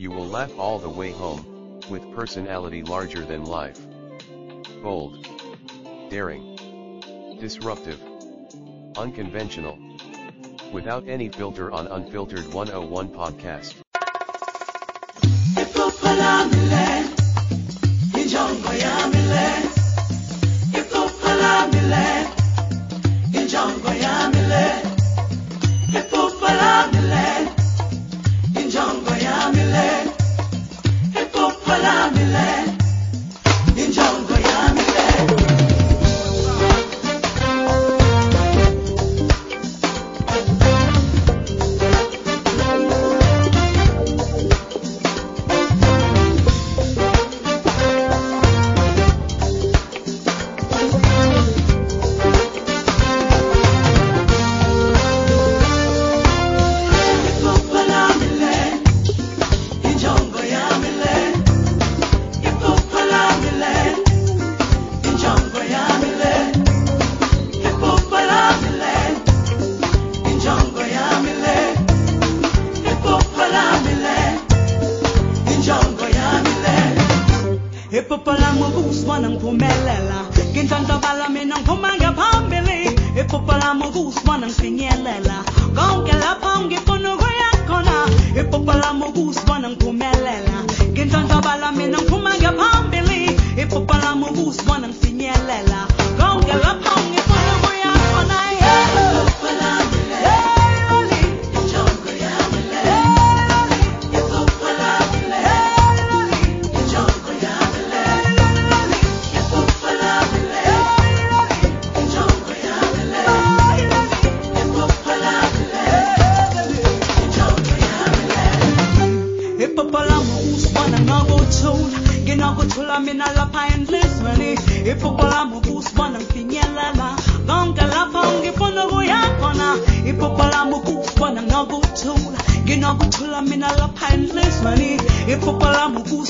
You will laugh all the way home, with personality larger than life. Bold. Daring. Disruptive. Unconventional. Without any filter on Unfiltered 101 podcast.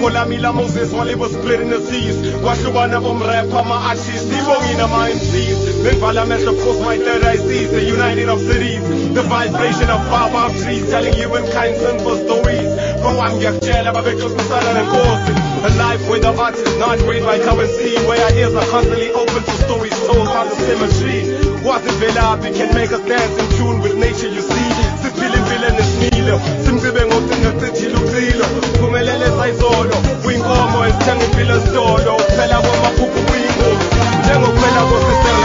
he was splitting the seas. Kwashubana bomrapa ma-artists Ibongina ma-MCs Benvala metro post my third eye sees The united of cities. The vibration of baobab trees Telling you in kind simple stories Kwam ngiyakutshela babethu kusala nenkosi A life where the art is not great by see. Where our ears are constantly open to stories told by the symmetry. What is Velapi can make us dance in tune with nature you see. Siphila impilo enesimilo simcibe ngocinga cithile ucilo phumelele sayizolo kuyinkomo ezithenga impilo esitolo. Ukuphela kwamaphupho kuyingozi. Njengokuphela kosiseng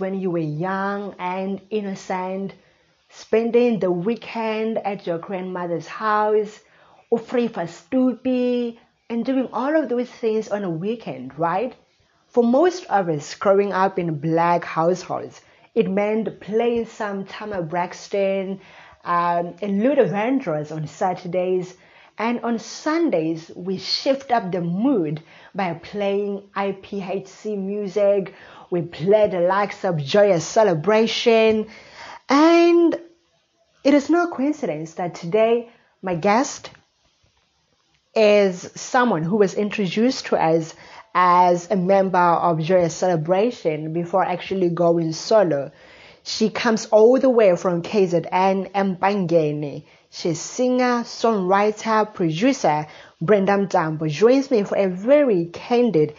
when you were young and innocent, spending the weekend at your grandmother's house, or free for stoopy, and doing all of those things on a weekend, right? For most of us growing up in black households, it meant playing some Tama Braxton um, and Luther on Saturdays, and on Sundays, we shift up the mood by playing IPHC music. We play the likes of Joyous Celebration. And it is no coincidence that today my guest is someone who was introduced to us as a member of Joyous Celebration before actually going solo. She comes all the way from KZN Empangeni. She's singer, songwriter, producer. Brenda Mtambo joins me for a very candid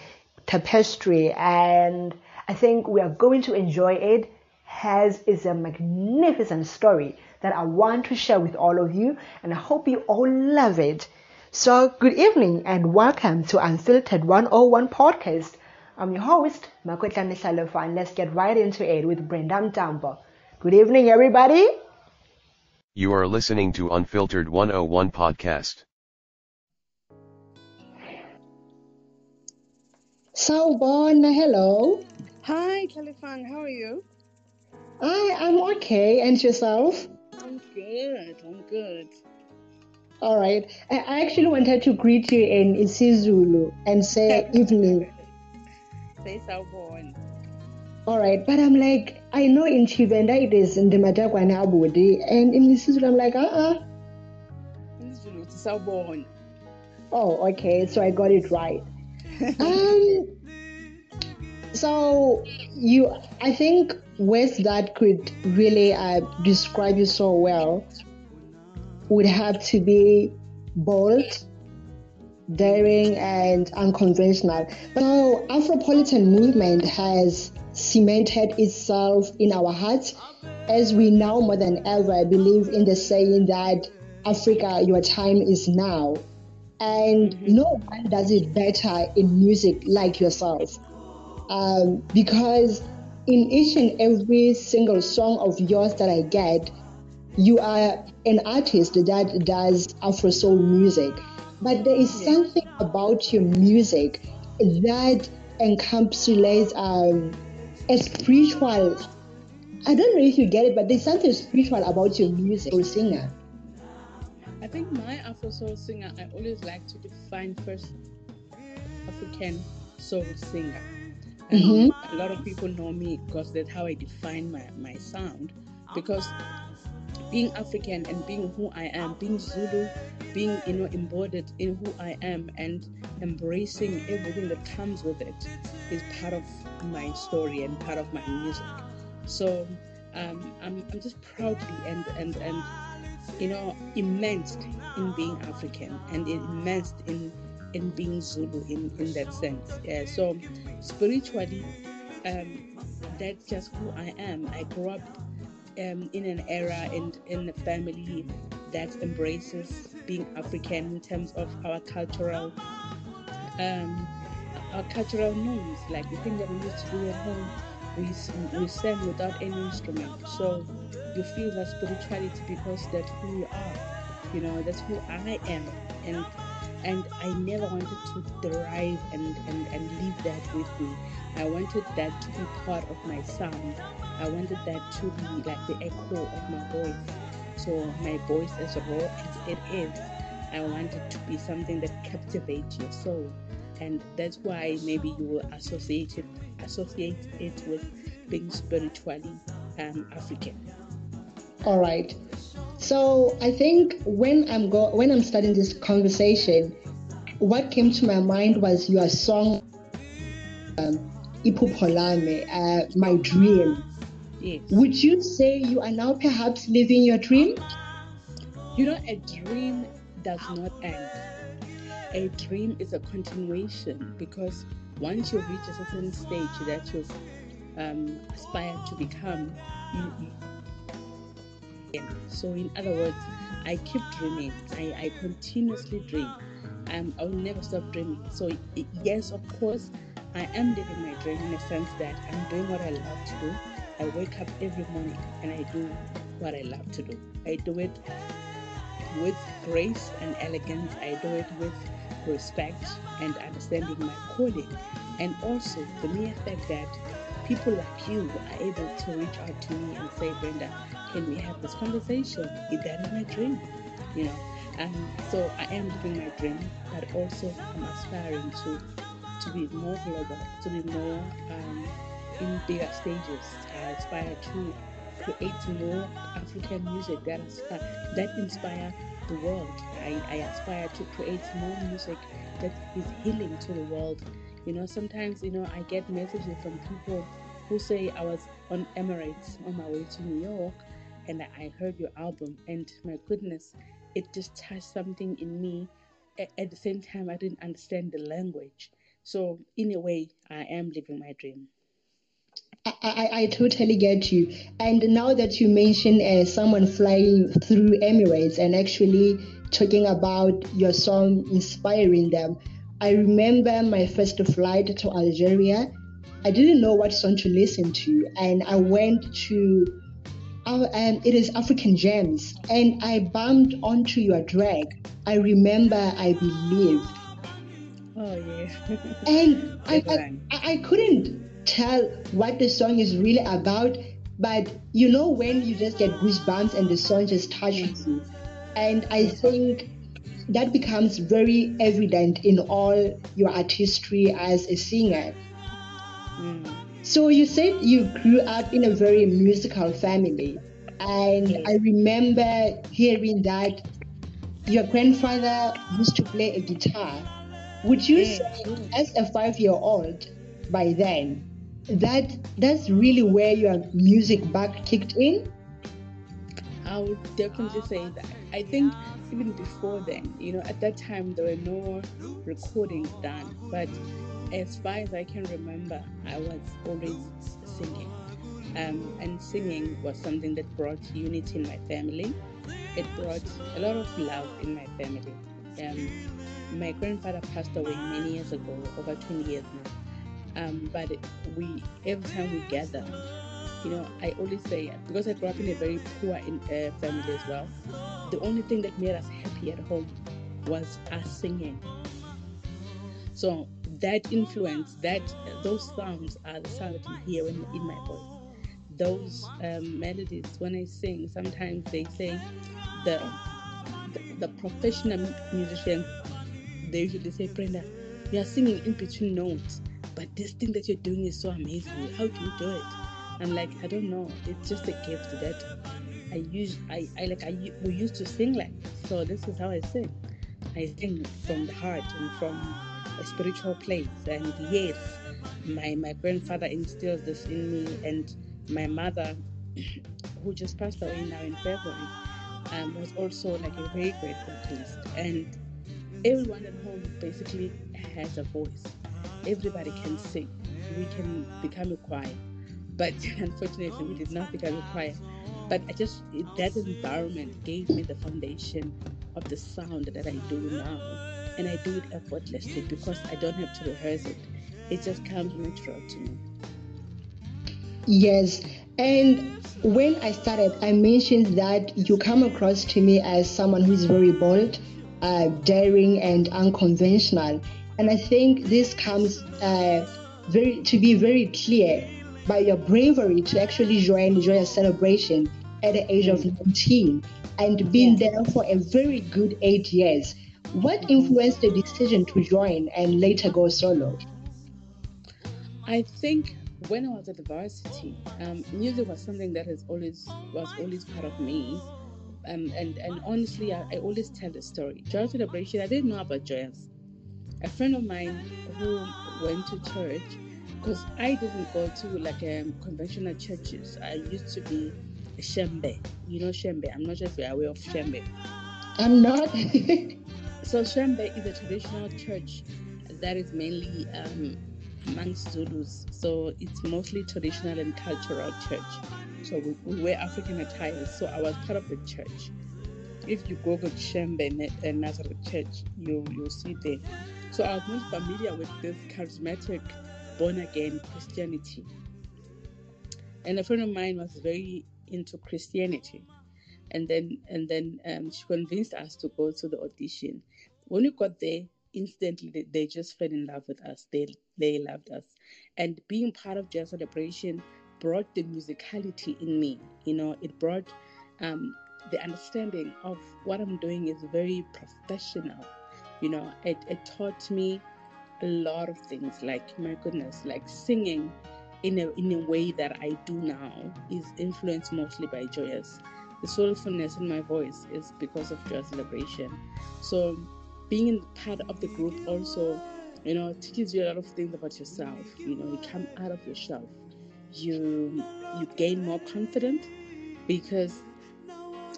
tapestry and I think we are going to enjoy it. Hers is a magnificent story that I want to share with all of you and I hope you all love it. So good evening and welcome to Unfiltered 101 podcast. I'm your host, Makwetla and Let's get right into it with Brenda Mtambo. Good evening, everybody. You are listening to Unfiltered 101 podcast. Sawubona, hello. Hi, Califang. How are you? I I'm okay. And yourself? I'm good. I'm good. All right. I I actually wanted to greet you in isiZulu and say evening. Say sawubona. All right, but I'm like, I know in Tshivenda it is in the Abudi, and in this isiZulu I'm like, uh-uh. isiZulu uthi sawubona. Oh, okay, so I got it right. um, so you, I think words that could really uh, describe you so well would have to be bold, daring, and unconventional. So Afropolitan movement has cemented itself in our hearts as we now more than ever believe in the saying that Africa, your time is now. And no one does it better in music like yourself. Um, because in each and every single song of yours that I get, you are an artist that does Afro soul music. But there is something about your music that encapsulates um, a spiritual. I don't know if you get it, but there's something spiritual about your music or singer. I think my Afro soul singer, I always like to define first African soul singer. Mhm. A lot of people know me because that's how I define my, my sound. Because being African and being who I am, being Zulu, being you know embodied in who I am, and embracing everything that comes with it is part of my story and part of my music. So um, I'm, I'm just proudly and and and you know immersed in being African and immersed in in being Zulu in in that sense. Yeah. So spiritually, um, that's just who I am. I grew up um, in an era and in a family that embraces being African in terms of our cultural um, our cultural norms, like the thing that we used to do at home. We, we sang without any instrument, so you feel that spirituality because that's who you are. You know, that's who I am, and and I never wanted to derive and, and, and leave that with me. I wanted that to be part of my sound. I wanted that to be like the echo of my voice. So my voice as a raw as it is, I want it to be something that captivates your soul. And that's why maybe you will associate it associate it with being spiritually um, African. All right. So I think when I'm go when I'm starting this conversation, what came to my mind was your song, um, Ipupolame, uh, my dream. Yes. Would you say you are now perhaps living your dream? You know, a dream does not end. A dream is a continuation because once you reach a certain stage that you've um, aspired to become, you, so in other words, I keep dreaming. I, I continuously dream. Um, I will never stop dreaming. So yes, of course, I am living my dream in the sense that I'm doing what I love to do. I wake up every morning and I do what I love to do. I do it with grace and elegance. I do it with respect and understanding my calling. And also the mere fact that people like you are able to reach out to me and say, Brenda, can we have this conversation? That is my dream? You know. Um, so I am living my dream, but also I'm aspiring to to be more global, to be more um, in bigger stages. Uh, I aspire to create more African music that inspire, that inspire the world. I, I aspire to create more music that is healing to the world. You know, sometimes you know I get messages from people who say I was on Emirates on my way to New York and I heard your album and my goodness, it just touched something in me. At the same time, I didn't understand the language. So in a way, I am living my dream. I, I, I, totally get you. And now that you mention uh, someone flying through Emirates and actually talking about your song inspiring them, I remember my first flight to Algeria. I didn't know what song to listen to, and I went to uh, um, it is African Gems, and I bumped onto your drag. I remember I believed. Oh yeah. and I, I, I couldn't tell what the song is really about, but you know when you just get goosebumps and the song just touches you. And I think that becomes very evident in all your artistry as a singer. Mm. So you said you grew up in a very musical family, and I remember hearing that your grandfather used to play a guitar. Would you say, as a five-year-old, by then, that that's really where your music back kicked in? I would definitely say that. I think even before then, you know, at that time there were no recordings done, but as far as I can remember, I was always singing. Um, and singing was something that brought unity in my family. It brought a lot of love in my family. Um, my grandfather passed away many years ago, over 20 years now. Um, but we every time we gather, you know, I always say because I grew up in a very poor in, uh, family as well. The only thing that made us happy at home was us singing. So that influence, that those sounds are the sounds that you hear in, in my voice. Those um, melodies, when I sing, sometimes they say the, the the professional musician, they usually say, Brenda, you are singing in between notes but this thing that you're doing is so amazing. How do you do it? I'm like, I don't know. It's just a gift that I use. I, I like. I we used to sing like. So this is how I sing. I sing from the heart and from a spiritual place. And yes, my my grandfather instills this in me, and my mother, who just passed away now in February, um, was also like a very great vocalist. And everyone at home basically has a voice everybody can sing. We can become a choir. But unfortunately, we did not become a choir. But I just, that environment gave me the foundation of the sound that I do now. And I do it effortlessly because I don't have to rehearse it. It just comes natural to me. Yes. And when I started, I mentioned that you come across to me as someone who is very bold, uh, daring, and unconventional. And I think this comes uh, very to be very clear by your bravery to actually join Joyous Celebration at the age of 19 and being there for a very good eight years. What influenced the decision to join and later go solo? I think when I was at the varsity, um, music was something that has always was always part of me. Um, and and honestly, I, I always tell the story. Joyous Celebration, I didn't know about Joyous a friend of mine who went to church because I didn't go to like um, conventional churches. I used to be a Shembe. You know Shembe. I'm not sure if you're aware of Shembe. I'm not. so Shembe is a traditional church that is mainly um, amongst Zulus. So it's mostly traditional and cultural church. So we, we wear African attire. So I was part of the church. If you go to Shembe uh, Nazareth Church, you you'll see there so I was not familiar with this charismatic born again Christianity. And a friend of mine was very into Christianity. And then and then um, she convinced us to go to the audition. When we got there, instantly they, they just fell in love with us. They they loved us. And being part of Joyous Celebration brought the musicality in me. You know, it brought um, the understanding of what I'm doing is very professional you know it, it taught me a lot of things like my goodness like singing in a in a way that I do now is influenced mostly by Joyous. The soulfulness in my voice is because of Joyous Celebration. So being in part of the group also, you know, teaches you a lot of things about yourself. You know, you come out of yourself. You you gain more confidence because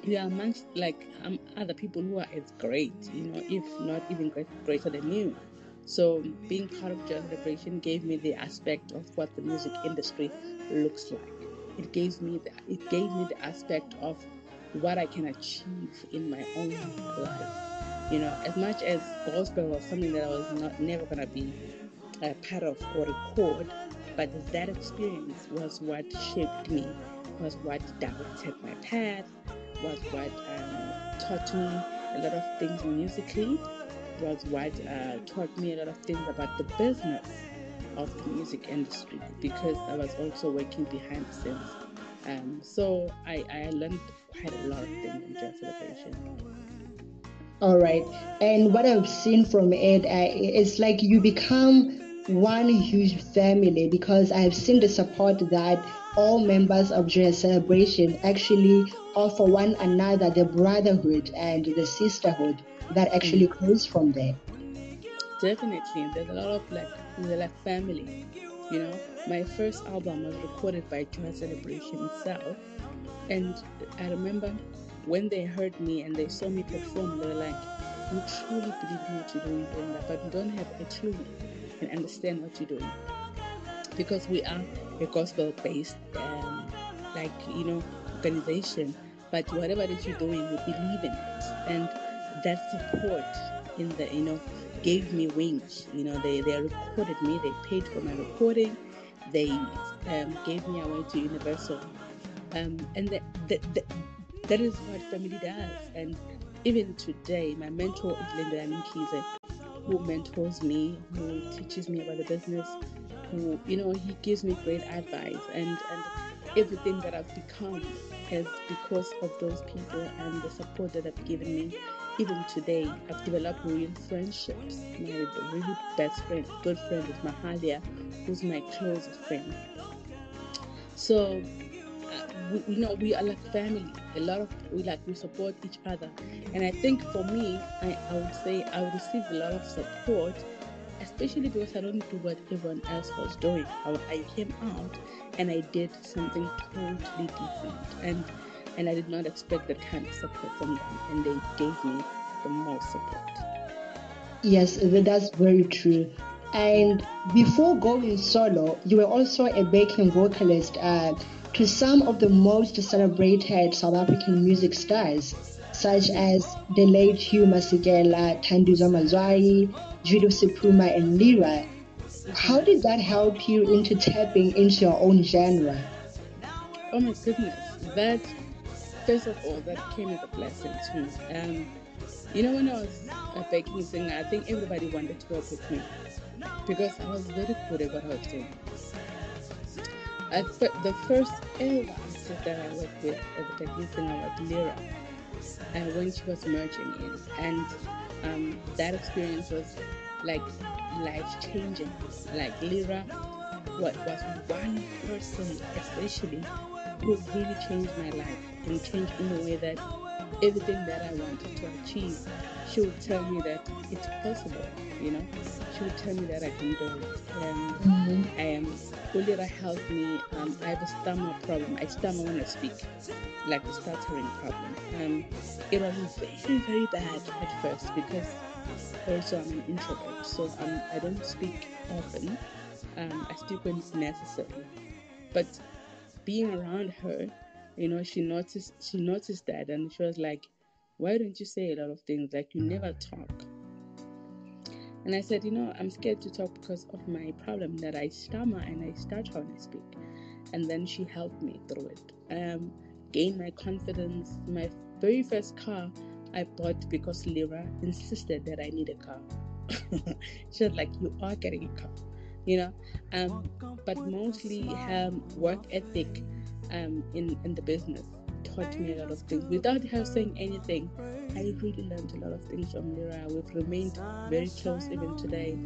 you are amongst like um, other people who are as great, you know, if not even great, greater than you. So being part of Joyous Celebration gave me the aspect of what the music industry looks like. It gave me the, it gave me the aspect of what I can achieve in my own life. You know, as much as gospel was something that I was not never gonna be a part of or record, but that experience was what shaped me, was what directed my path, was what um, taught me a lot of things musically was what uh, taught me a lot of things about the business of the music industry because I was also working behind the scenes. Um, so I, I learned quite a lot of things in Joyous Celebration. All right. And what I've seen from it, it's like you become one huge family because I've seen the support that all members of Joyous Celebration actually offer one another the brotherhood and the sisterhood that actually Mm. grows from there. Definitely, there's a lot of like we're like family. You know, my first album was recorded by Joy Celebration itself, and I remember when they heard me and they saw me perform, they were like, "You truly believe in what you're doing, Brenda, but we don't have a clue and understand what you're doing because we are a gospel-based, um, like you know, organization. But whatever that you're doing, we believe in it, and that support in the you know gave me wings. You know, they they recorded me, they paid for my recording, they um, gave me a way to Universal, um, and that, that that is what family does. And even today, my mentor is Lindelani Mkhize, who mentors me, who teaches me about the business, who you know he gives me great advice, and and everything that I've become is because of those people and the support that they've given me. Even today, I've developed real friendships. My really best friend, good friend is Mahalia, who's my closest friend. So, uh, we, you know, we are like family. A lot of we like we support each other, and I think for me, I, I would say I receive a lot of support, especially because I don't do what everyone else was doing. I, came out and I did something totally different, and and I did not expect that kind of support from them, and they gave me the most support. Yes, that's very true. And before going solo, you were also a backing vocalist uh, to some of the most celebrated South African music stars, such as the late Hugh Masekela, Thandiswa Mazwai, Judith Sephuma, and Lira. How did that help you into tapping into your own genre? Oh my goodness, that first of all, that came as a blessing to me. Um, you know, when I was a backing singer, I think everybody wanted to work with me because I was very good at what I was doing. I, the first ever artist that I worked with as a backing singer was Lira, and when she was merging in, and um, that experience was like life changing. Like Lira, what was one person especially who really changed my life and changed in a way that everything that I wanted to achieve, she would tell me that it's possible, you know. She would tell me that I can do it. Um, I am helped me. Um, I have a stammer problem. I stammer when I speak, like a stuttering problem. Um, it was very, very bad at first because also I'm an introvert, so um, I don't speak often. Um, I speak when it's necessary. But being around her, you know, she noticed she noticed that, and she was like, "Why don't you say a lot of things? Like you never talk." And I said, "You know, I'm scared to talk because of my problem that I stammer and I stutter when I speak." And then she helped me through it. Um, my confidence. My very first car I bought because Lira insisted that I need a car. she was like, "You are getting a car," you know. Um, but mostly her work ethic um, in in the business taught me a lot of things. Without her saying anything, I really learned a lot of things from Lira. We've remained very close even today.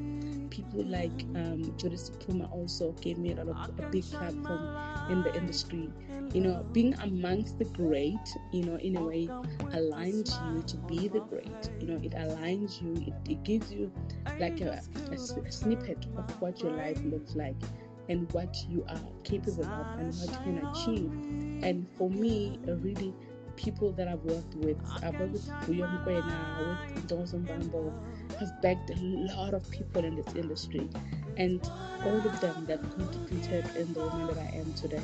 people like um, Judith Sephuma also gave me a lot of a big platform in the industry. You know, being amongst the great, you know, in a way aligns you to be the great. You know, it aligns you, it, it gives you like a, a, a snippet of what your life looks like and what you are capable of and what you can achieve. And for me, really, people that I've worked with, I've worked with Buyom Kwena, with Dawson Bambo, have backed a lot of people in this industry. And all of them that contributed in the woman that I am today.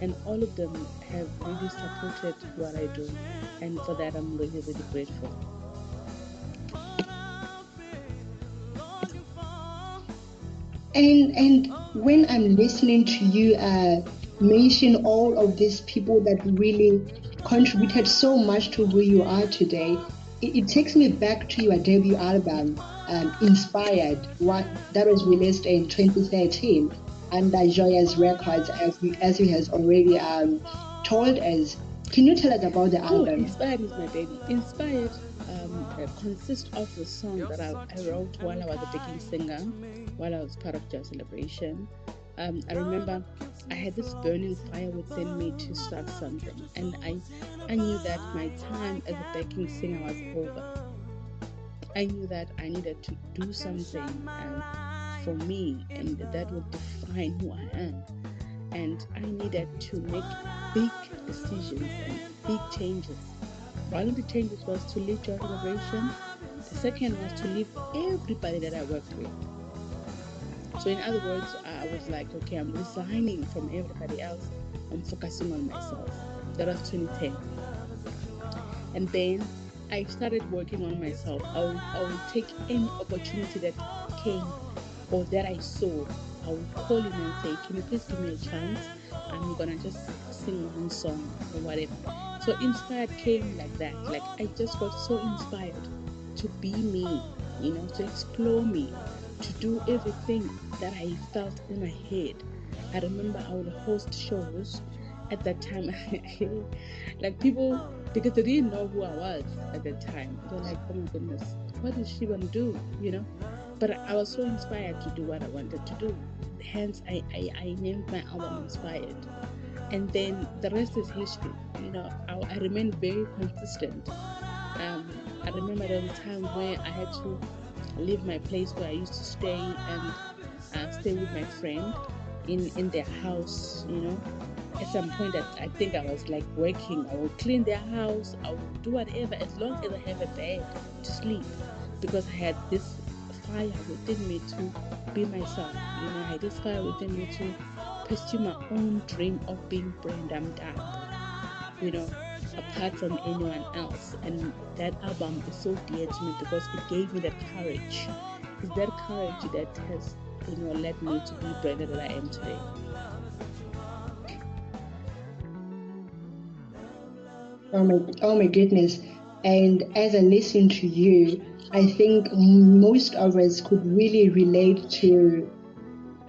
And all of them have really supported what I do. And for that, I'm really, really grateful. And and when I'm listening to you uh, mention all of these people that really contributed so much to who you are today, it, it takes me back to your debut album, um, Inspired, what that was released in 2013 under Joyous Records, as you, as you has already um, told us. Can you tell us about the album? Oh, album? Inspired is my baby. Inspired uh, consists of the song that I, I wrote while I was a backing singer, while I was part of Joyous Celebration. Um, I remember I had this burning fire within me to start something, and I, I knew that my time as a backing singer was over. I knew that I needed to do something um, for me, and that would define who I am. And I needed to make big decisions and big changes. One of the changes was to leave Joy Celebration. The second was to leave everybody that I worked with. So, in other words, I was like, okay, I'm resigning from everybody else. I'm focusing on myself. That was 2010. And then I started working on myself. I would, I would take any opportunity that came or that I saw. I would call him and say, Can you please give me a chance? I'm gonna just sing one song or whatever. So inspired came like that. Like I just got so inspired to be me, you know, to explore me, to do everything that I felt in my head. I remember I would host shows at that time. like people, because they didn't know who I was at that time. They're like, oh my goodness, what is she gonna do? You know? But I was so inspired to do what I wanted to do. Hence, I, I, I named my album Inspired. And then the rest is history. You know, I, I remained very consistent. Um, I remember a time where I had to leave my place where I used to stay and uh, stay with my friend in, in their house, you know. At some point, I, I think I was like working. I would clean their house. I would do whatever as long as I have a bed to sleep because I had this fire within me to be myself. You know, I had this fire within me to pursue my own dream of being Brenda Mtambo. You know, apart from anyone else. And that album is so dear to me because it gave me that courage. It's that courage that has, you know, led me to be Brenda that I am today. Oh my, oh my goodness. And as I listen to you, I think most of us could really relate to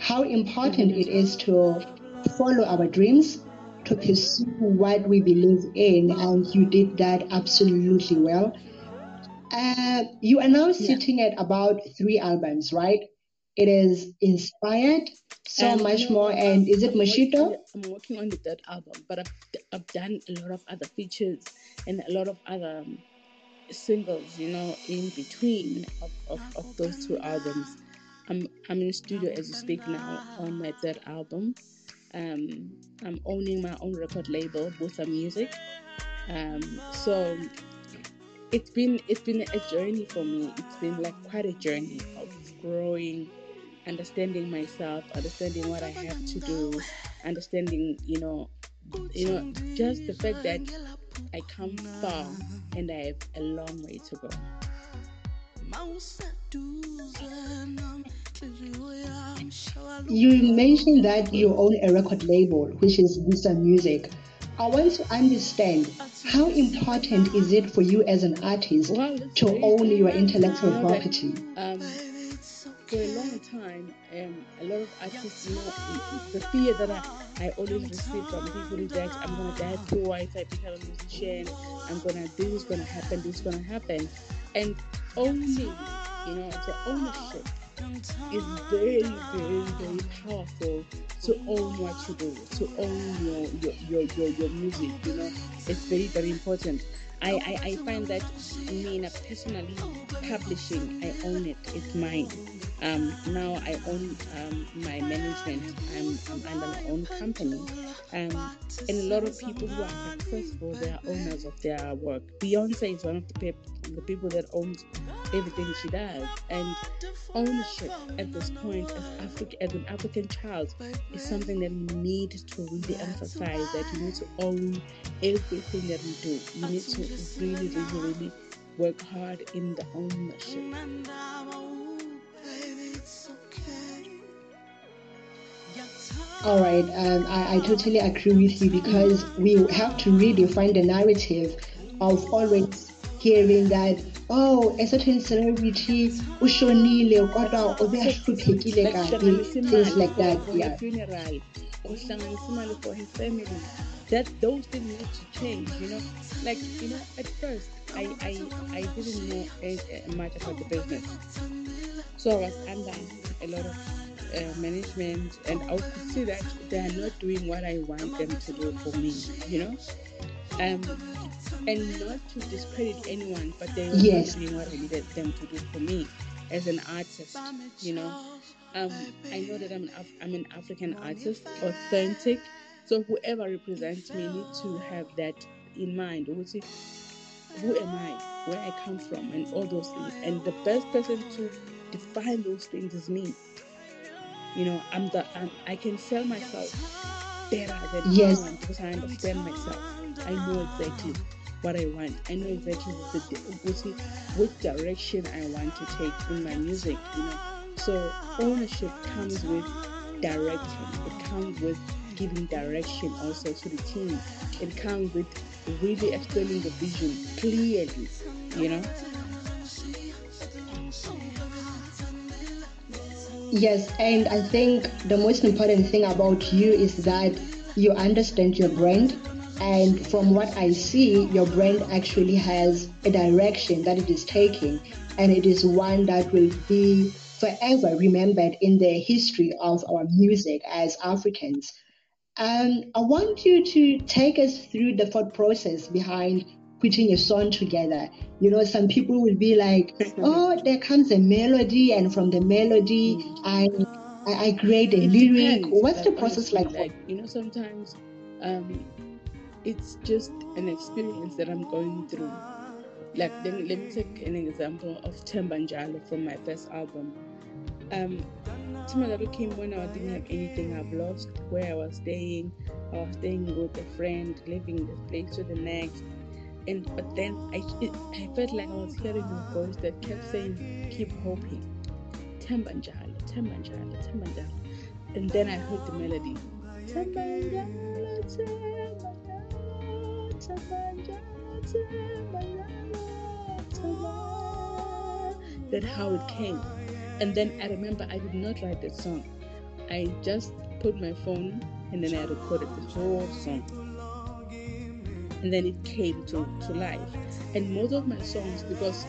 how important it is to follow our dreams, to pursue what we believe in, and you did that absolutely well. Uh, you are now Yeah. sitting at about three albums, right? It is inspired, so And much more, and is it I'm Moshito? I'm working on the third album, but I've, I've done a lot of other features and a lot of other um, singles, you know, in between of, of, of those two albums. I'm I'm in studio as we speak now on my third album. Um, I'm owning my own record label, Busa Music. Um, so it's been it's been a journey for me. It's been like quite a journey of growing, understanding myself, understanding what I have to do, understanding you know, you know, just the fact that I come far and I have a long way to go. You mentioned that you own a record label, which is Visa Music. I want to understand how important is it for you as an artist that's to own your intellectual property? um, for a long time, um, a lot of artists, you know, the fear that I, I always receive from people is that I'm gonna die poor if I become a musician. I'm gonna this is gonna happen, this is gonna happen, and owning, you know, the ownership is very, very, very powerful to own what you do, to own your your your your, your music. You know, it's very, very important. I, I, I find that me personally publishing, I own it. It's mine. Um, now I own um, my management. I'm, I'm under my own company. Um, and a lot of people who are successful, they are owners of their work. Beyonce is one of the, pe- the people that owns everything she does. And ownership at this point as, Afri- as an African child is something that we need to really emphasize that you need to own everything that we do. You need to really, really, really work hard in the ownership. All right, um, I, I totally agree with you because we have to redefine the narrative of always hearing that oh a certain celebrity ushonile kodwa ubehluphekile kabi things like that yeah for his family that those things need to change you know like you know at first i i, I didn't know uh, much about the business so i was under a lot of uh, management and i could see that they are not doing what i want them to do for me you know um and not to discredit anyone but they were Yes. not doing what i needed them to do for me as an artist you know um, I know that I'm an, Af- I'm an African artist, authentic. So whoever represents me needs to have that in mind. Who am I? Where I come from, and all those things. And the best person to define those things is me. You know, I'm the I'm, I can sell myself better than Yes. anyone because I understand myself. I know exactly what I want. I know exactly the, which, which direction I want to take in my music. You know, so ownership comes with direction. It comes with giving direction also to the team. It comes with really explaining the vision clearly. You know. Yes, and I think the most important thing about you is that you understand your brand. And from what I see, your brand actually has a direction that it is taking, and it is one that will be forever remembered in the history of our music as Africans. Um, I want you to take us through the thought process behind putting a song together. You know, some people will be like, "Oh, there comes a melody, and from the melody, I I, create a It lyric." depends, What's the process like? Like you know, sometimes um, it's just an experience that I'm going through. Like let me, let me take an example of Tembanjalo from my first album. Um, Tembanjalo came when I didn't have anything. I've lost where I was staying. I was staying with a friend, leaving this place to the next. And but then I I felt like I was hearing a voice that kept saying, "Keep hoping." Tembanjalo, Tembanjalo, Tembanjalo. And then I heard the melody. Tembanjalo. That's how it came. And then I remember I did not write that song. I just put my phone and then I recorded the whole song. And then it came to, to life. And most of my songs, because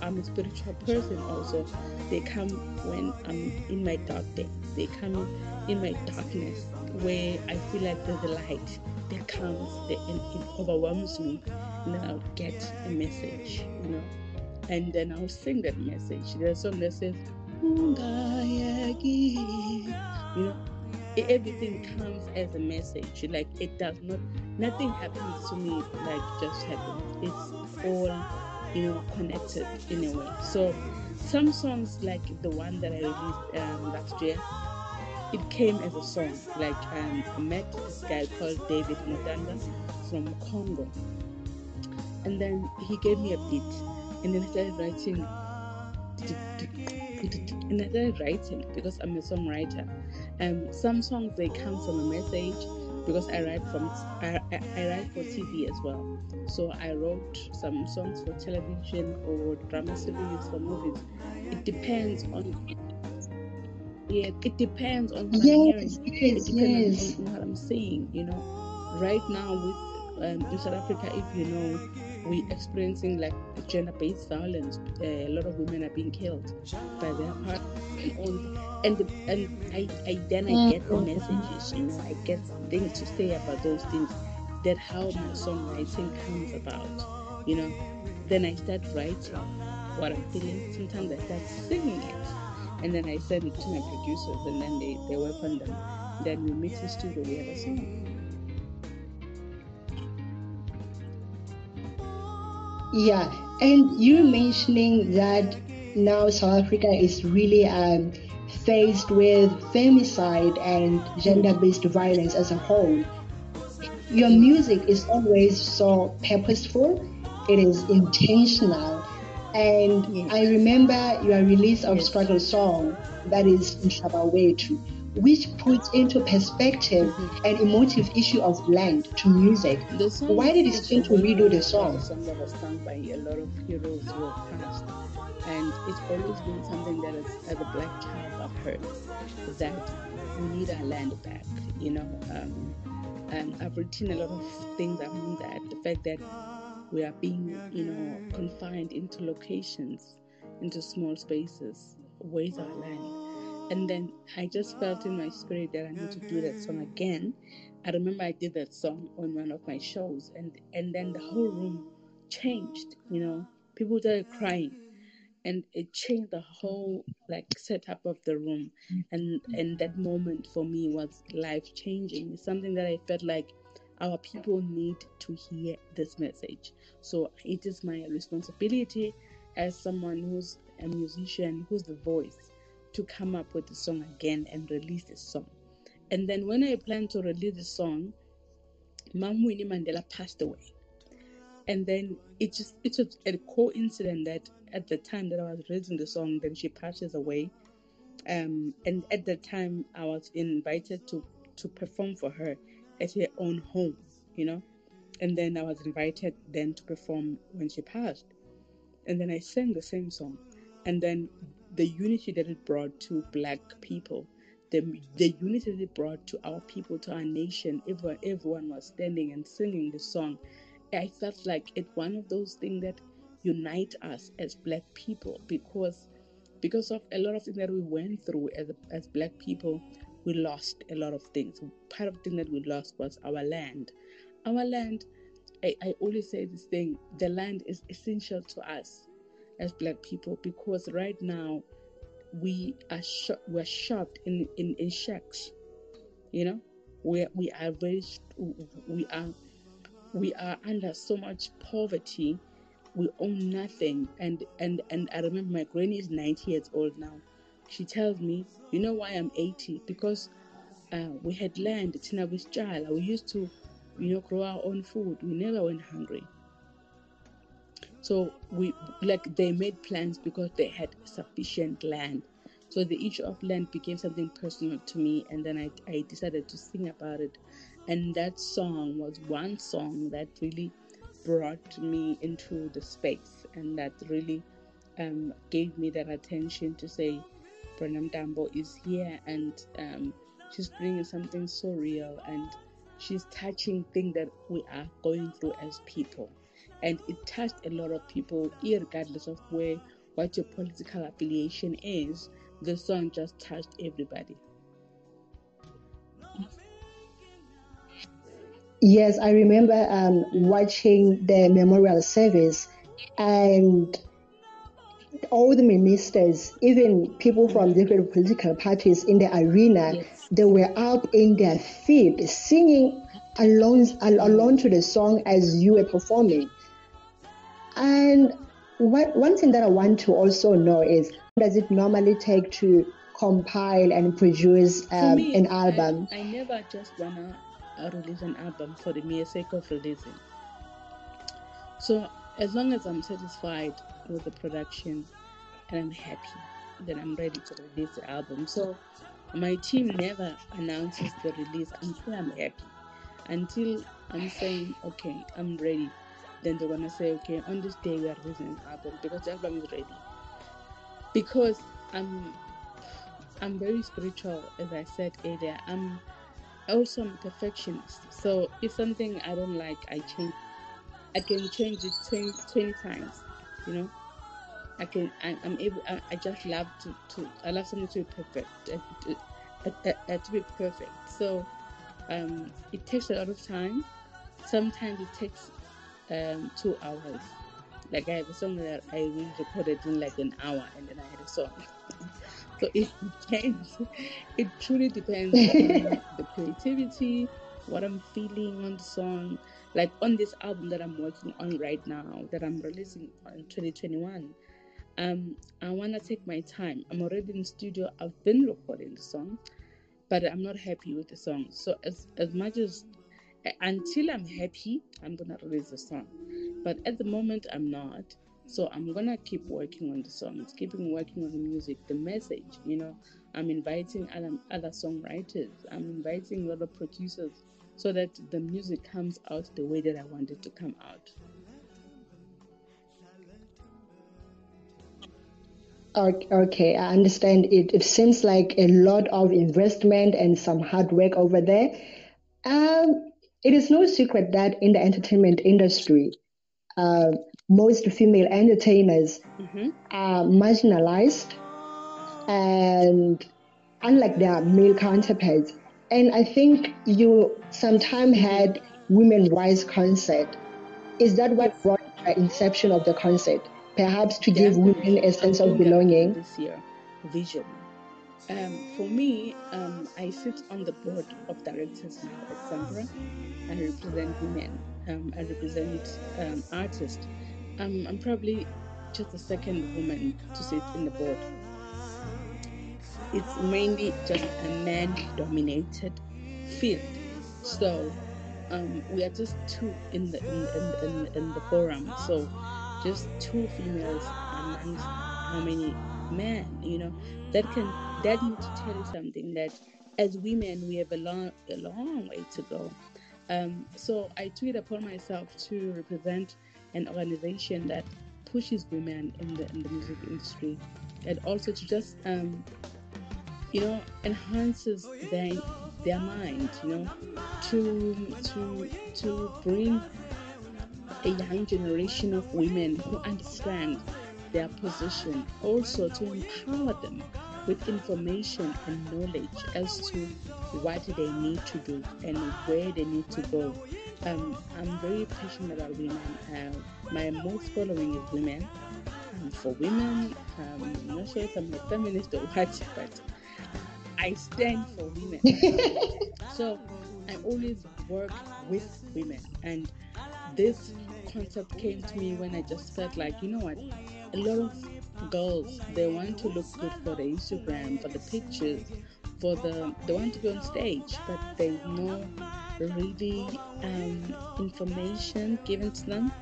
I'm a spiritual person also, they come when I'm in my dark days. They come in my darkness where I feel like there's a light that comes that and it overwhelms me. And then I'll get a message, you know. And then I'll sing that message. There's a song that says, you know, everything comes as a message. Like it does not, nothing happens to me like just happens. It's all, you know, connected in a way. So some songs like the one that I released um, last year, it came as a song. Like um, I met this guy called David Mutanda from Congo, and then he gave me a beat, and then I started writing. And I started writing because I'm a songwriter. Um, some songs they come from a message because I write from I, I, I write for TV as well. So I wrote some songs for television or drama series for movies. It depends on yeah, it depends on what I'm hearing. Yes, It yes, depends yes. on, on what I'm saying. You know, right now with um, in South Africa, if you know, we experiencing like gender-based violence. Uh, a lot of women are being killed by their partner and. And and I, I then I get the messages, you know, I get things to say about those things. That how my songwriting comes about, you know. Then I start writing what I'm feeling. Sometimes I start singing it, and then I send it to my producers, and then they they work on them. Then we mix the studio, we have a song. Yeah, and you mentioning that now South Africa is really um, faced with femicide and gender-based violence as a whole. Your music is always so purposeful. It is intentional. And Yes. I remember your release of Yes. struggle song that is Mhlaba Wethu, which puts into perspective an emotive issue of land to music. Why did is think to redo the song? song that was sung by a lot of heroes who have passed, and it's always been something that as, as a black child I've heard that we need our land back. You know, um, and I've written a lot of things around that. The fact that we are being, you know, confined into locations, into small spaces. Where's our land? And then I just felt in my spirit that I need to do that song again. I remember I did that song on one of my shows, and and then the whole room changed. You know, people started crying, and it changed the whole like setup of the room. And and that moment for me was life changing. It's something that I felt like our people need to hear this message. So it is my responsibility as someone who's a musician, who's the voice, to come up with the song again and release the song. And then when I planned to release the song, Mam Winnie Mandela passed away. And then it just it was a coincidence that at the time that I was releasing the song, then she passes away. Um, and at the time I was invited to to perform for her at her own home, you know. And then I was invited then to perform when she passed. And then I sang the same song. And then the unity that it brought to black people, the, the unity that it brought to our people, to our nation, everyone, everyone was standing and singing the song. I felt like it's one of those things that unite us as black people because because of a lot of things that we went through as, as black people, we lost a lot of things. Part of the thing that we lost was our land. Our land, I, I always say this thing, the land is essential to us as black people because right now we are sho- we're shoved in, in, in shacks. You know? We we are very we are we are under so much poverty. We own nothing. And and and i remember my granny is 90 years old now. She tells me you know why i'm 80 because uh, we had land it's in our child we used to you know grow our own food. We never went hungry so we like they made plans because they had sufficient land. So the issue of land became something personal to me and then i, I decided to sing about it. And that song was one song that really brought me into the space and that really um, gave me that attention to say Brenda Mtambo is here and um, she's bringing something so real and she's touching things that we are going through as people and it touched a lot of people regardless of where what your political affiliation is the song just touched everybody Yes, I remember um, watching the memorial service and all the ministers, even people from different political parties in the arena, Yes. they were up in their feet singing along, along to the song as you were performing. And one, one thing that I want to also know is does it normally take to compile and produce um, me, an album? I, never just wanna uh, release an album for the mere sake of releasing. So as long as I'm satisfied with the production and I'm happy, then I'm ready to release the album. So my team never announces the release until I'm happy, until I'm saying, okay, I'm ready. Then they're gonna say, okay, on this day we are releasing an album because the album is ready. Because I'm I'm very spiritual, as I said earlier. I'm also I'm a perfectionist. So if something I don't like, I change. I can change it 20, 20 times, you know. I can, I, am able, I, I, just love to, to, I love something to be perfect, uh, uh, uh, to be perfect. So um, it takes a lot of time. Sometimes it takes um, two hours. Like I have a song that I recorded in like an hour, and then I had a song. so it depends. It truly depends on the creativity, what I'm feeling on the song. Like on this album that I'm working on right now, that I'm releasing in 2021. Um, I wanna take my time. I'm already in studio. I've been recording the song, but I'm not happy with the song. So as as much as until I'm happy, I'm gonna release the song. But at the moment, I'm not. So I'm gonna keep working on the songs, keeping working on the music, the message. You know, I'm inviting other other songwriters. I'm inviting other producers, so that the music comes out the way that I want it to come out. Okay, I understand it. It seems like a lot of investment and some hard work over there. Um, it is no secret that in the entertainment industry, uh, most female entertainers mm-hmm. are marginalized and unlike their male counterparts. And I think you sometime had women rise concert. Is that what brought the inception of the concert? Perhaps to give women a sense of belonging. This year, vision. Um, for me, um, I sit on the board of directors now at SAMRO. I represent women. Um, I represent um, artists. Um, I'm probably just the second woman to sit in the board. It's mainly just a man-dominated field, so um, we are just two in the in, in, in, in the forum. So just two females amongst how many men? You know that can that need to tell you something that as women we have a long a long way to go. Um, so I took it upon myself to represent an organization that pushes women in the in the music industry, and also to just um, you know enhances their their mind, you know, to to to bring a young generation of women who understand their position, also to empower them with information and knowledge as to what they need to do and where they need to go. Um, I'm very passionate about women. Uh, my most following is women. Um, for women, um, I'm not sure if I'm a feminist or what, but I stand for women. so I always work with women, and this concept came to me when I just felt like, you know what, a lot of girls they want to look good for the Instagram, for the pictures, for the they want to be on stage, but there's no really um, information given to them,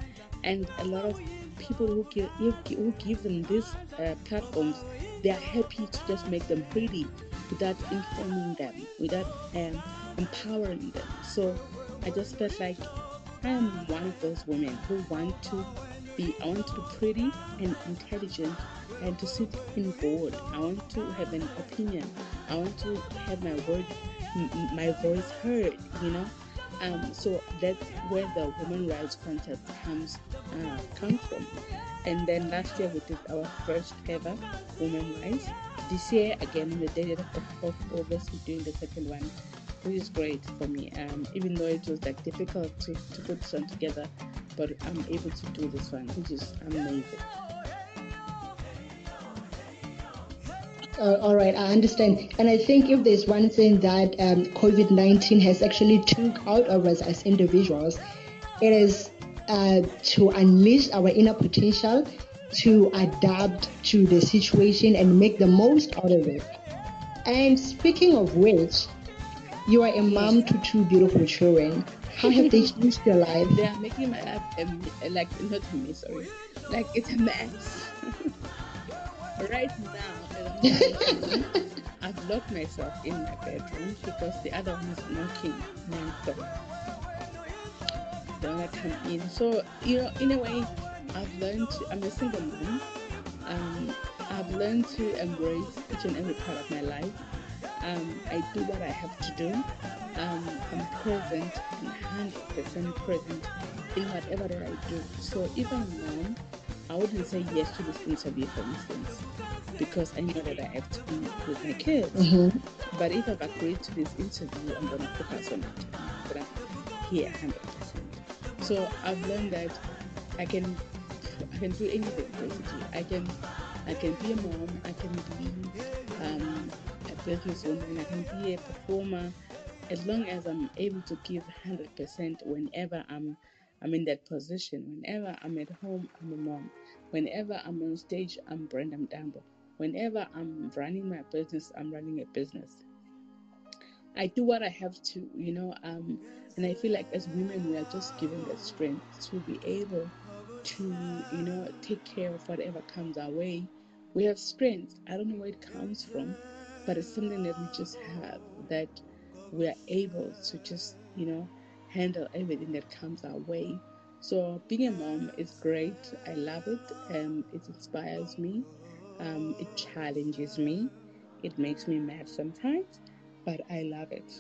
and a lot of people who give who give them these uh, platforms, they are happy to just make them pretty without informing them, without um, empowering them. So I just felt like I am one of those women who want to be I want to be pretty and intelligent and to sit in board. I want to have an opinion. I want to have my word, my voice heard. You know, um, so that's where the women rights concept comes uh, comes from. And then last year we did our first ever women rights. This year again, on the day of, of August, we're doing the second one which is great for me. Um, even though it was like difficult to, to put this one together, but I'm able to do this one, which is amazing. Uh, all right, I understand. And I think if there's one thing that um, COVID 19 has actually took out of us as individuals, it is uh, to unleash our inner potential, to adapt to the situation and make the most out of it. And speaking of which, you are a mom to two beautiful children. How have they changed your life? They are making my life um, like not me, sorry, like it's a mess. right now, I've locked myself in my bedroom because the other one is knocking non-stop. Want to come in. So you know, in a way, I've learned. To, I'm a single mom. Um, I've learned to embrace each and every part of my life Um, I do what I have to do. Um, I'm present, I'm 100% present in whatever that I do. So even I'm mom, I wouldn't say yes to this interview, for instance, because I know that I have to be with my kids. Mm-hmm. But if I've agreed to this interview, I'm going to focus on it. I'm going to hear 100%. So I've learned that I can I can do anything basically. I can I can be a mom, I can be um, I can be a performer, as long as I'm able to give 100% whenever I'm I'm in that position. Whenever I'm at home, I'm a mom. Whenever I'm on stage, I'm Brenda Mtambo. Whenever I'm running my business, I'm running a business. I do what I have to, you know, um, and I feel like as women, we are just given the strength to be able to, you know, take care of whatever comes our way. We have strength. I don't know where it comes from, but it's something that we just have that we are able to just, you know, handle everything that comes our way. So being a mom is great. I love it. Um, it inspires me. Um, it challenges me. It makes me mad sometimes, but I love it.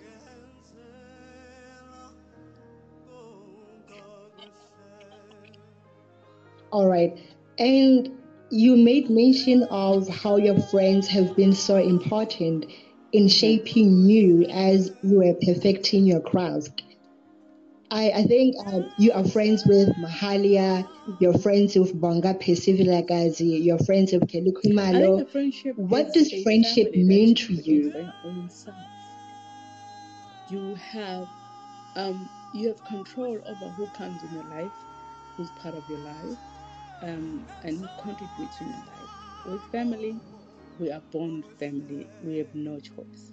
All right. And you made mention of how your friends have been so important in shaping you as you were perfecting your craft. I, I think um, you are friends with Mahalia, you're friends with Bonga Pesivilagazi, you're friends with Kelly Khumalo. What does friendship mean to you? You have, um, you have control over who comes in your life, who's part of your life, um, and who contributes in your life. With family, we are born family. We have no choice.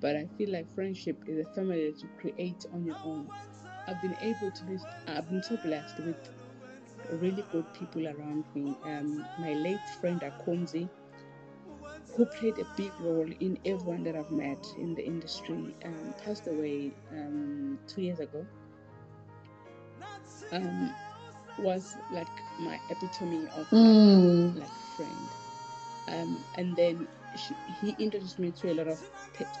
But I feel like friendship is a family that you create on your own. I've been able to be, I've been so blessed with really good people around me. Um, my late friend Akonzi, who played a big role in everyone that I've met in the industry, um, passed away um, two years ago. Um, was like my epitome of Mm. like friend. Um, and then she, he introduced me to a lot of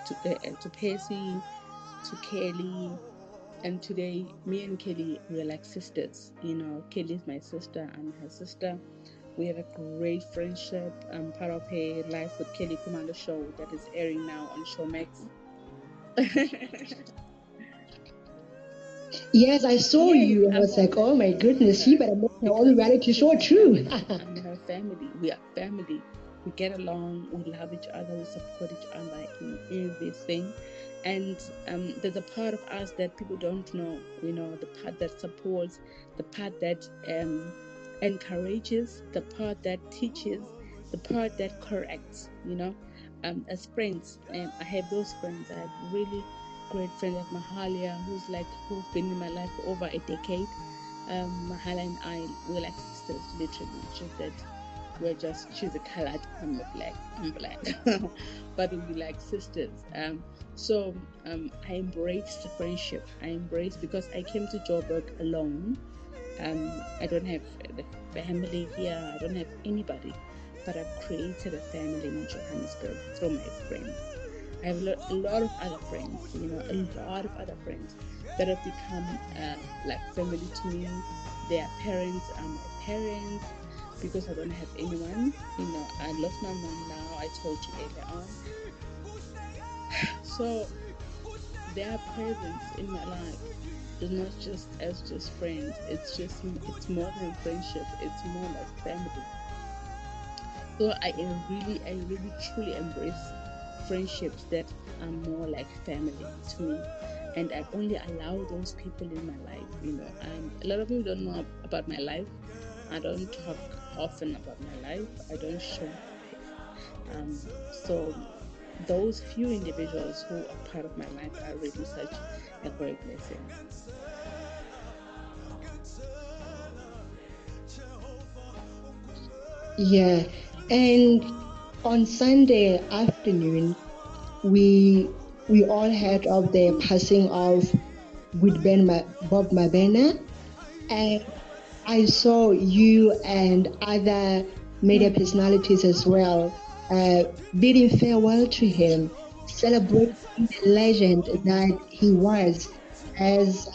to, uh, uh, to Percy, to Kelly, and today me and Kelly we're like sisters. You know, Kelly's my sister, I'm her sister. We have a great friendship. I'm part of her Life with Kelly Khumalo show that is airing now on Showmax. Yes, I saw Yes, you. I was like, oh my goodness, she better make her own reality show too. I'm her family. We are family. We get along. We love each other. We support each other in everything. And um, there's a part of us that people don't know. You know, the part that supports, the part that um, encourages, the part that teaches, the part that corrects. You know, um, as friends, um, I have those friends. I really great friends like Mahalia, who's like who's been in my life for over a decade. Um, and I, we're like sisters, literally. Just that we're just she's a colored, I'm a black, I'm black, but we're like sisters. Um, so um, I embraced friendship. I embraced because I came to Joburg alone. Um, I don't have the family here. I don't have anybody, but I've created a family in Johannesburg through my friends. I have a lot, of other friends, you know, a lot of other friends that have become uh, like family to me. Their parents are my parents because I don't have anyone. You know, I lost my mom now. I told you earlier on. So their presence in my life is not just as just friends. It's just it's more than friendship. It's more like family. So I am really, I really truly embrace friendships that are more like family to me. And I only allow those people in my life. You know, um, a lot of people don't know about my life. I don't talk often about my life. I don't show. Um, so those few individuals who are part of my life are really such a great blessing. Yeah, and on Sunday afternoon, we we all heard of the passing of Goodben Ma- Bob Mabena, and I saw you and other media personalities as well uh, bidding farewell to him, celebrating the legend that he was as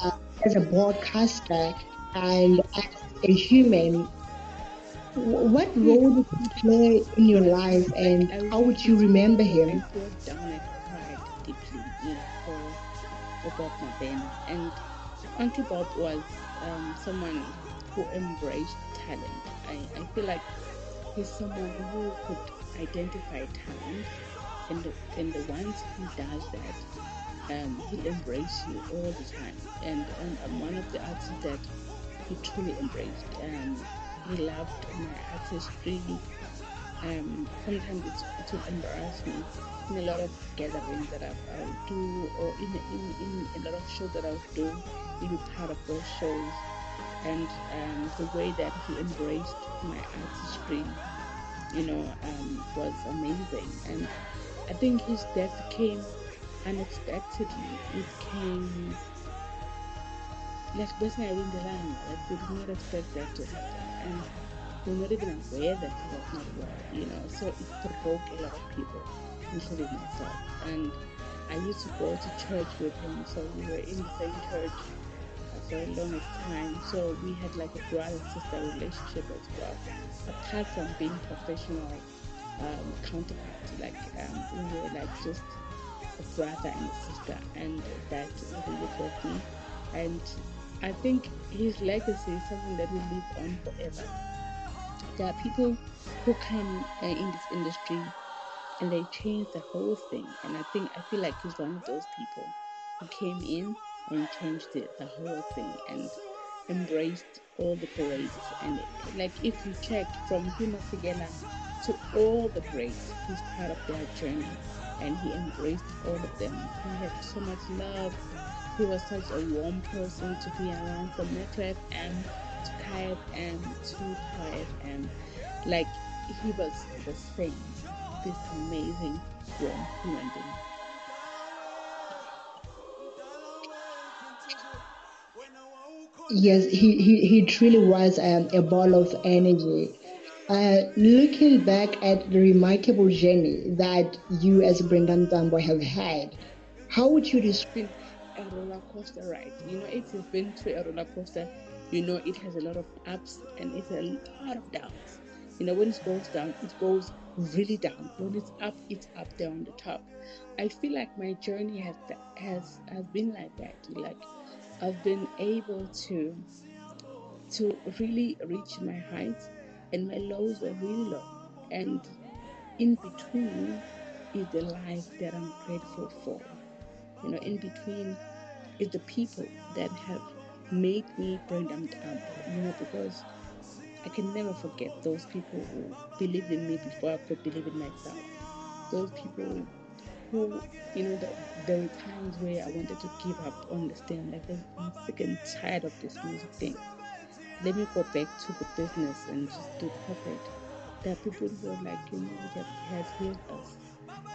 as a broadcaster and as a human. What role did he play in your life, and how would you remember him? I down and cried deeply, Bob Mabena. And Uncle Bob was um, someone who embraced talent. I, I feel like he's someone who could identify talent, and the, and the once he does that, um, he'll embrace you all the time. And, and I'm one of the artists that he truly embraced. Um, he loved my artistry. Um, sometimes it's, it will embarrass me in a lot of gatherings that I'll, I'll do, or in, in, in a lot of shows that I'll do, be part of those shows. And um, the way that he embraced my artistry, you know, um, was amazing. And I think his death came unexpectedly. It came like personally in the line. Like we did not expect that to happen. And we're not even aware that he was not well, you know. So it provoked a lot of people, including myself. And I used to go to church with him, so we were in the same church for a long time. So we had like a brother sister relationship as well. Apart from being professional um, counterparts, like um, we were like just a brother and a sister, and that really got me. And I think his legacy is something that will live on forever. There are people who come uh, in this industry and they change the whole thing, and I think I feel like he's one of those people who came in and changed the, the whole thing and embraced all the parades. And like if you check from Hima Sigela to all the parades, he's part of their journey and he embraced all of them. He had so much love. He was such a warm person to be around from Metro FM to Kaya FM to Power FM. Like he was the same, this amazing warm human being. Yes, he, he, he truly was um, a ball of energy. Uh, looking back at the remarkable journey that you as Brenda Mtambo have had, how would you describe a roller coaster ride? You know, if you've been through a roller coaster, you know it has a lot of ups and it's a lot of downs. You know, when it goes down, it goes really down. When it's up, it's up there on the top. I feel like my journey has has has been like that. Like I've been able to to really reach my heights and my lows were really low. And in between is the life that I'm grateful for. You know, in between is the people that have made me bring them up. You know, because I can never forget those people who believed in me before I could believe in myself. Those people who, you know, the, there were times where I wanted to give up on the stand. Like, I'm sick and tired of this music thing. Let me go back to the business and just do corporate. There are people who are like, you know, that has healed us.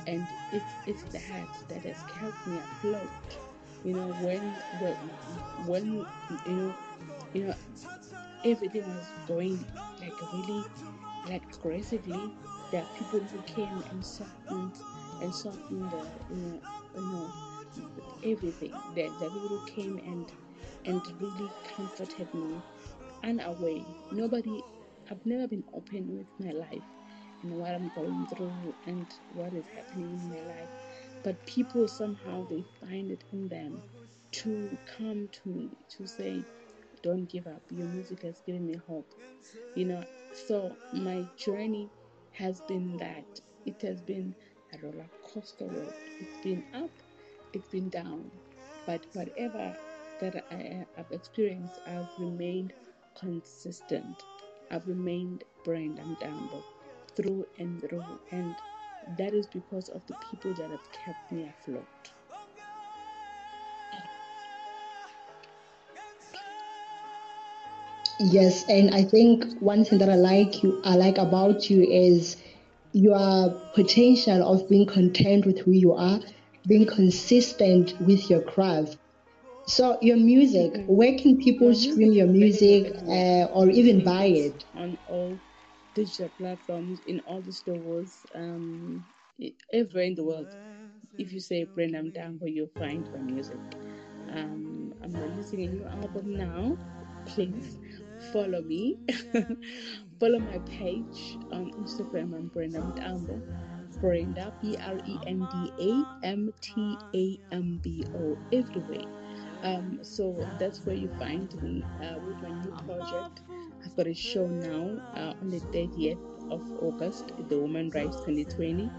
And it's it's that that has kept me afloat. You know, when when when you know you know everything was going like really like aggressively, there are people who came and softened and softened the you know you know everything. There are people who came and and really comforted me unaware. Nobody, I've never been open with my life and what I'm going through and what is happening in my life. But people somehow they find it in them to come to me to say, Don't give up. Your music has given me hope. You know, so my journey has been that. It has been a roller coaster road. It's been up, it's been down. But whatever that I have experienced, I've remained consistent. I've remained Brenda Mtambo through and through, and that is because of the people that have kept me afloat. Yes, and I think one thing that I like you I like about you is your potential of being content with who you are, being consistent with your craft. So your music, Mhm. where can people stream your music uh, or even buy it? on all digital platforms, in all the stores, um, everywhere in the world. if you say Brenda Mtambo, you'll find my music. Um, I'm releasing a new album now. Please follow me. follow my page on Instagram. I'm Brenda Mtambo. Brenda, B R E N D A M T A M B O, everywhere. Um, so that's where you find me uh, with my new project. I've got a show now uh, on the 30th of August, the Women Rights 2020.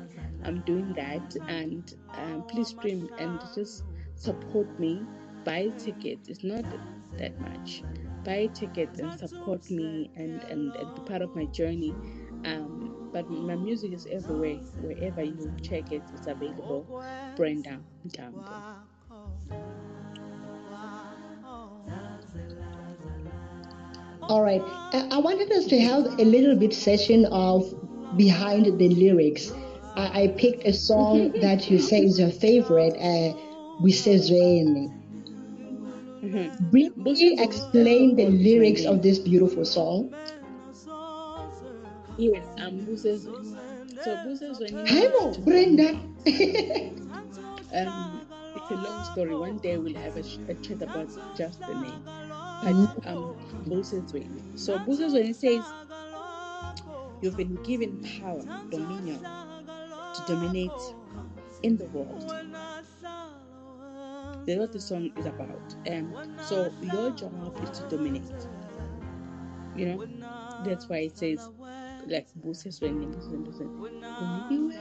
I'm doing that, and um, please stream and just support me. Buy a ticket. It's not that much. Buy a ticket and support me and, and, and be part of my journey. Um, but my music is everywhere. Wherever you check it, it's available. Brenda Mtambo. All right. Uh, I wanted us to have a little bit session of behind the lyrics. I, I picked a song that you say is your favorite, uh, Wisezweni. Mm-hmm. Briefly explain the lyrics of this beautiful song. Yes, um, Buses. So Buses when Brenda. um, it's a long story. One day we'll have a, a chat about just the name. But um, Buses. So Buses when says, "You've been given power, dominion, to dominate in the world." That's what the song is about. Um, so your job is to dominate. You know, that's why it says like Buses when unikiwe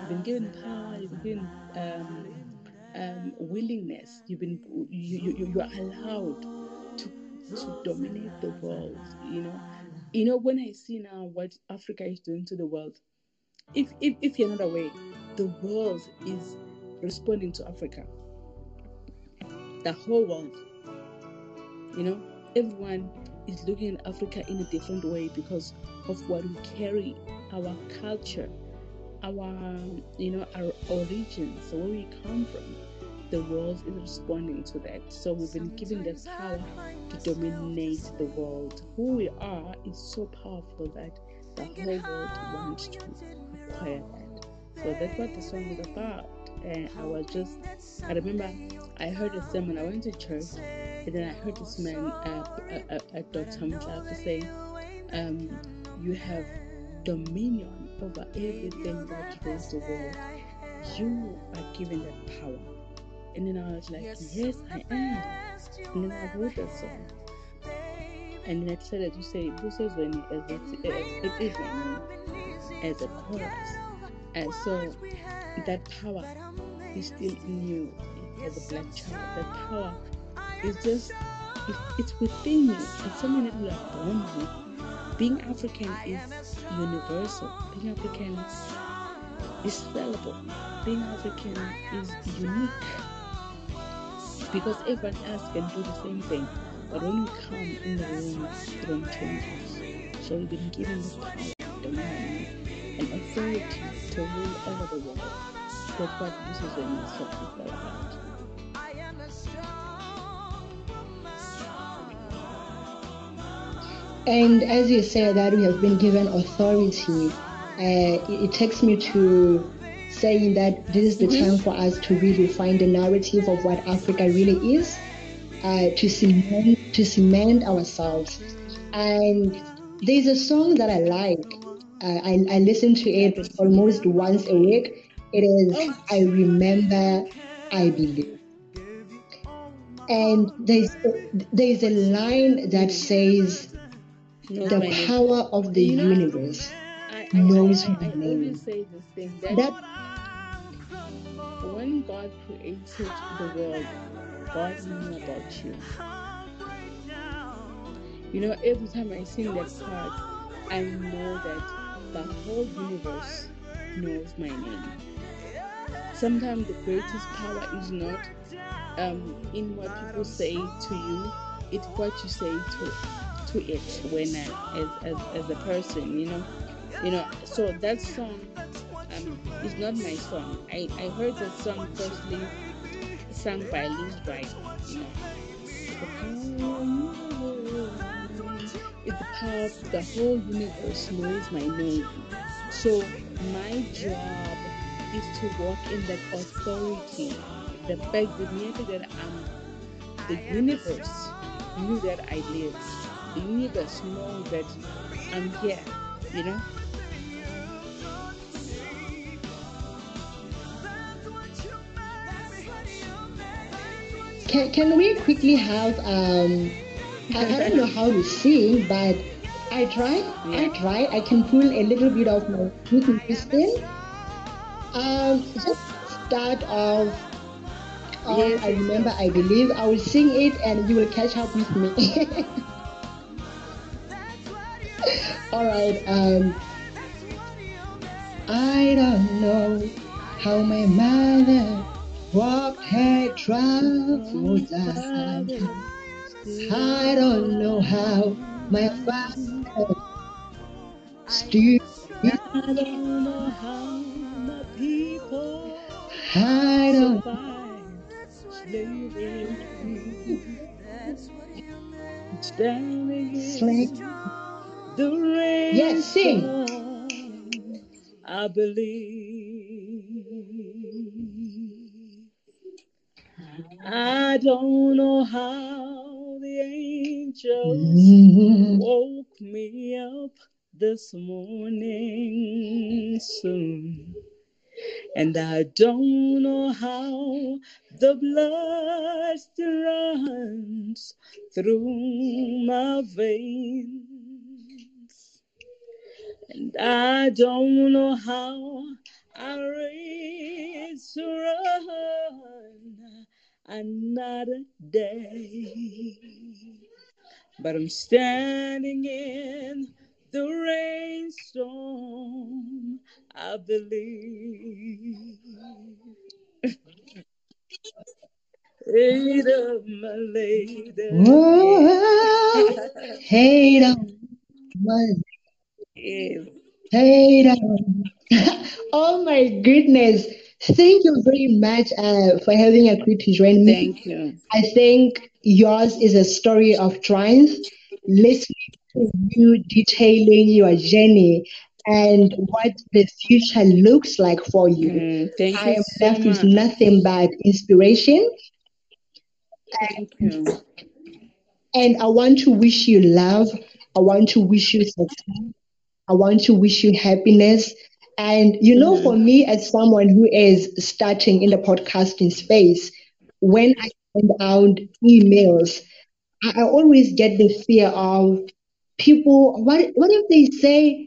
you've been given power you've been given um, um, willingness. You've been you, you, you are allowed to to dominate the world you know? You know when i see now what africa is doing to the world if if, if you're not aware the world is responding to africa. The whole world. You know, everyone is looking at Africa in a different way because of what we carry, our culture, our you know, our origins, so where we come from. The world is responding to that. So we've been given the power to dominate the world. Who we are is so powerful that the whole world wants to acquire that. So that's what the song is about. And I was just, I remember I heard a sermon. I went to church, and then I heard this man, uh, uh, uh, Dr. Mutlafa, say, um, "You have dominion over everything that rules the world. You are given that power." And then I was like, "Yes, I am." And then I wrote that song, and then I decided to say, "Buses when as it, is as a chorus," and so that power is still in you as a black child. That power is just it, it's within you. It's something that are born with. Being African is universal. Being African is fallible. Being African is unique. Because everyone else can do the same thing. But when we come in the room, the room changes. So we've been given the power, dominion, and authority to rule over the world. That's what this is when it's all about. And as you say that we have been given authority, uh, it, takes me to saying that this is the time for us to really find the narrative of what Africa really is, uh, to cement to cement ourselves. And there's a song that I like. Uh, I, I listen to it almost once a week. It is I Remember, I Believe. And there's there's a line that says The my power of the You know, universe I, I, knows I, my I, I name. always say this thing that, That when God created the world, God knew about you. You know, every time I sing that part, I know that the whole universe knows my name. Sometimes the greatest power is not um, in what people say to you, it's what you say to to it when I, as, as as a person, you know. You know, so that song um, is not my song. I, I heard that song firstly sung by Lizz Wright, you know. It's above, the whole universe knows my name. So my job is to walk in that authority. The fact, the that I'm the universe knew that I live. The universe knows that I'm here, you know? Can, can we quickly have um I, I don't know how to sing, but I try. I try. I can pull a little bit of my Whitney Houston. Um, just start off. Um, Yes, I remember. I believe I will sing it, and you will catch up with me. All right. Um, I don't know how my mother walked her travels. I don't know how my father stood. I don't know how the people I don't. slavery. Standing the rain. Yes, sing. storm, I believe. I don't know how the angels Mm, woke me up this morning soon. And I don't know how the blood runs through my veins. And I don't know how I raised to run another day. But I'm standing in the rainstorm, I believe. Ada, my lady. Whoa, hey down, my Hey. Oh my goodness! Thank you very much uh, for having agreed to join me. Thank you. I think yours is a story of triumph. Listening to you detailing your journey and what the future looks like for you. Mm, thank I you am so left with nothing but inspiration. Thank you. And I want to wish you love. I want to wish you success. I want to wish you happiness. And you know, for Mhm. me, as someone who is starting in the podcasting space, when I send out emails, I, I always get the fear of people. What what if they say,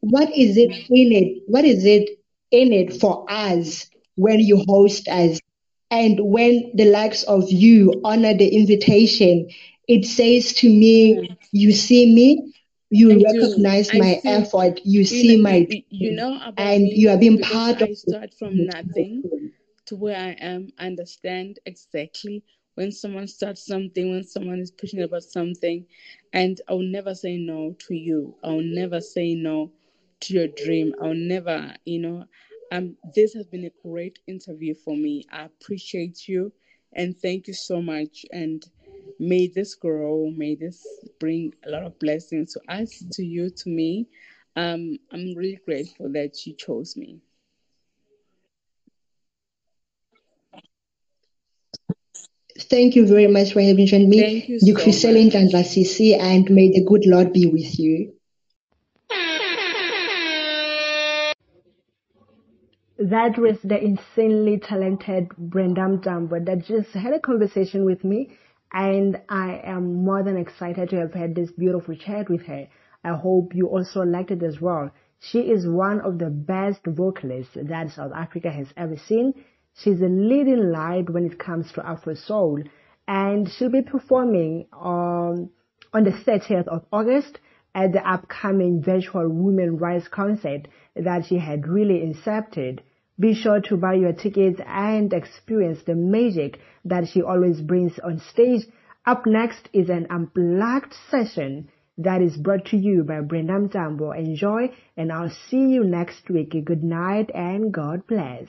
"What is it in it? What is it in it for us when you host us?" And when the likes of you honor the invitation, it says to me, you see me, you I recognize I my effort, you see know, my you, you you dream, know about and you have been because part of I start from nothing to where I am. Understand exactly when someone starts something, when someone is pushing about something, and I'll never say no to you. I'll never say no to your dream. I'll never, you know. Um, this has been a great interview for me. I appreciate you and thank you so much. And may this grow. May this bring a lot of blessings to us, to you, to me. Um, I'm really grateful that you chose me. Thank you very much for having joined me. Thank you You so Chriselle much. Ndandla Sisi, and may the good Lord be with you. That was the insanely talented Brenda Mtambo that just had a conversation with me, and I am more than excited to have had this beautiful chat with her. I hope you also liked it as well. She is one of the best vocalists that South Africa has ever seen. She's a leading light when it comes to Afro Soul, and she'll be performing on on the 30th of August at the upcoming virtual Women Rights concert that she had really incepted. Be sure to buy your tickets and experience the magic that she always brings on stage. Up next is an unplugged session that is brought to you by Brenda Mtambo. Enjoy, and I'll see you next week. Good night and God bless.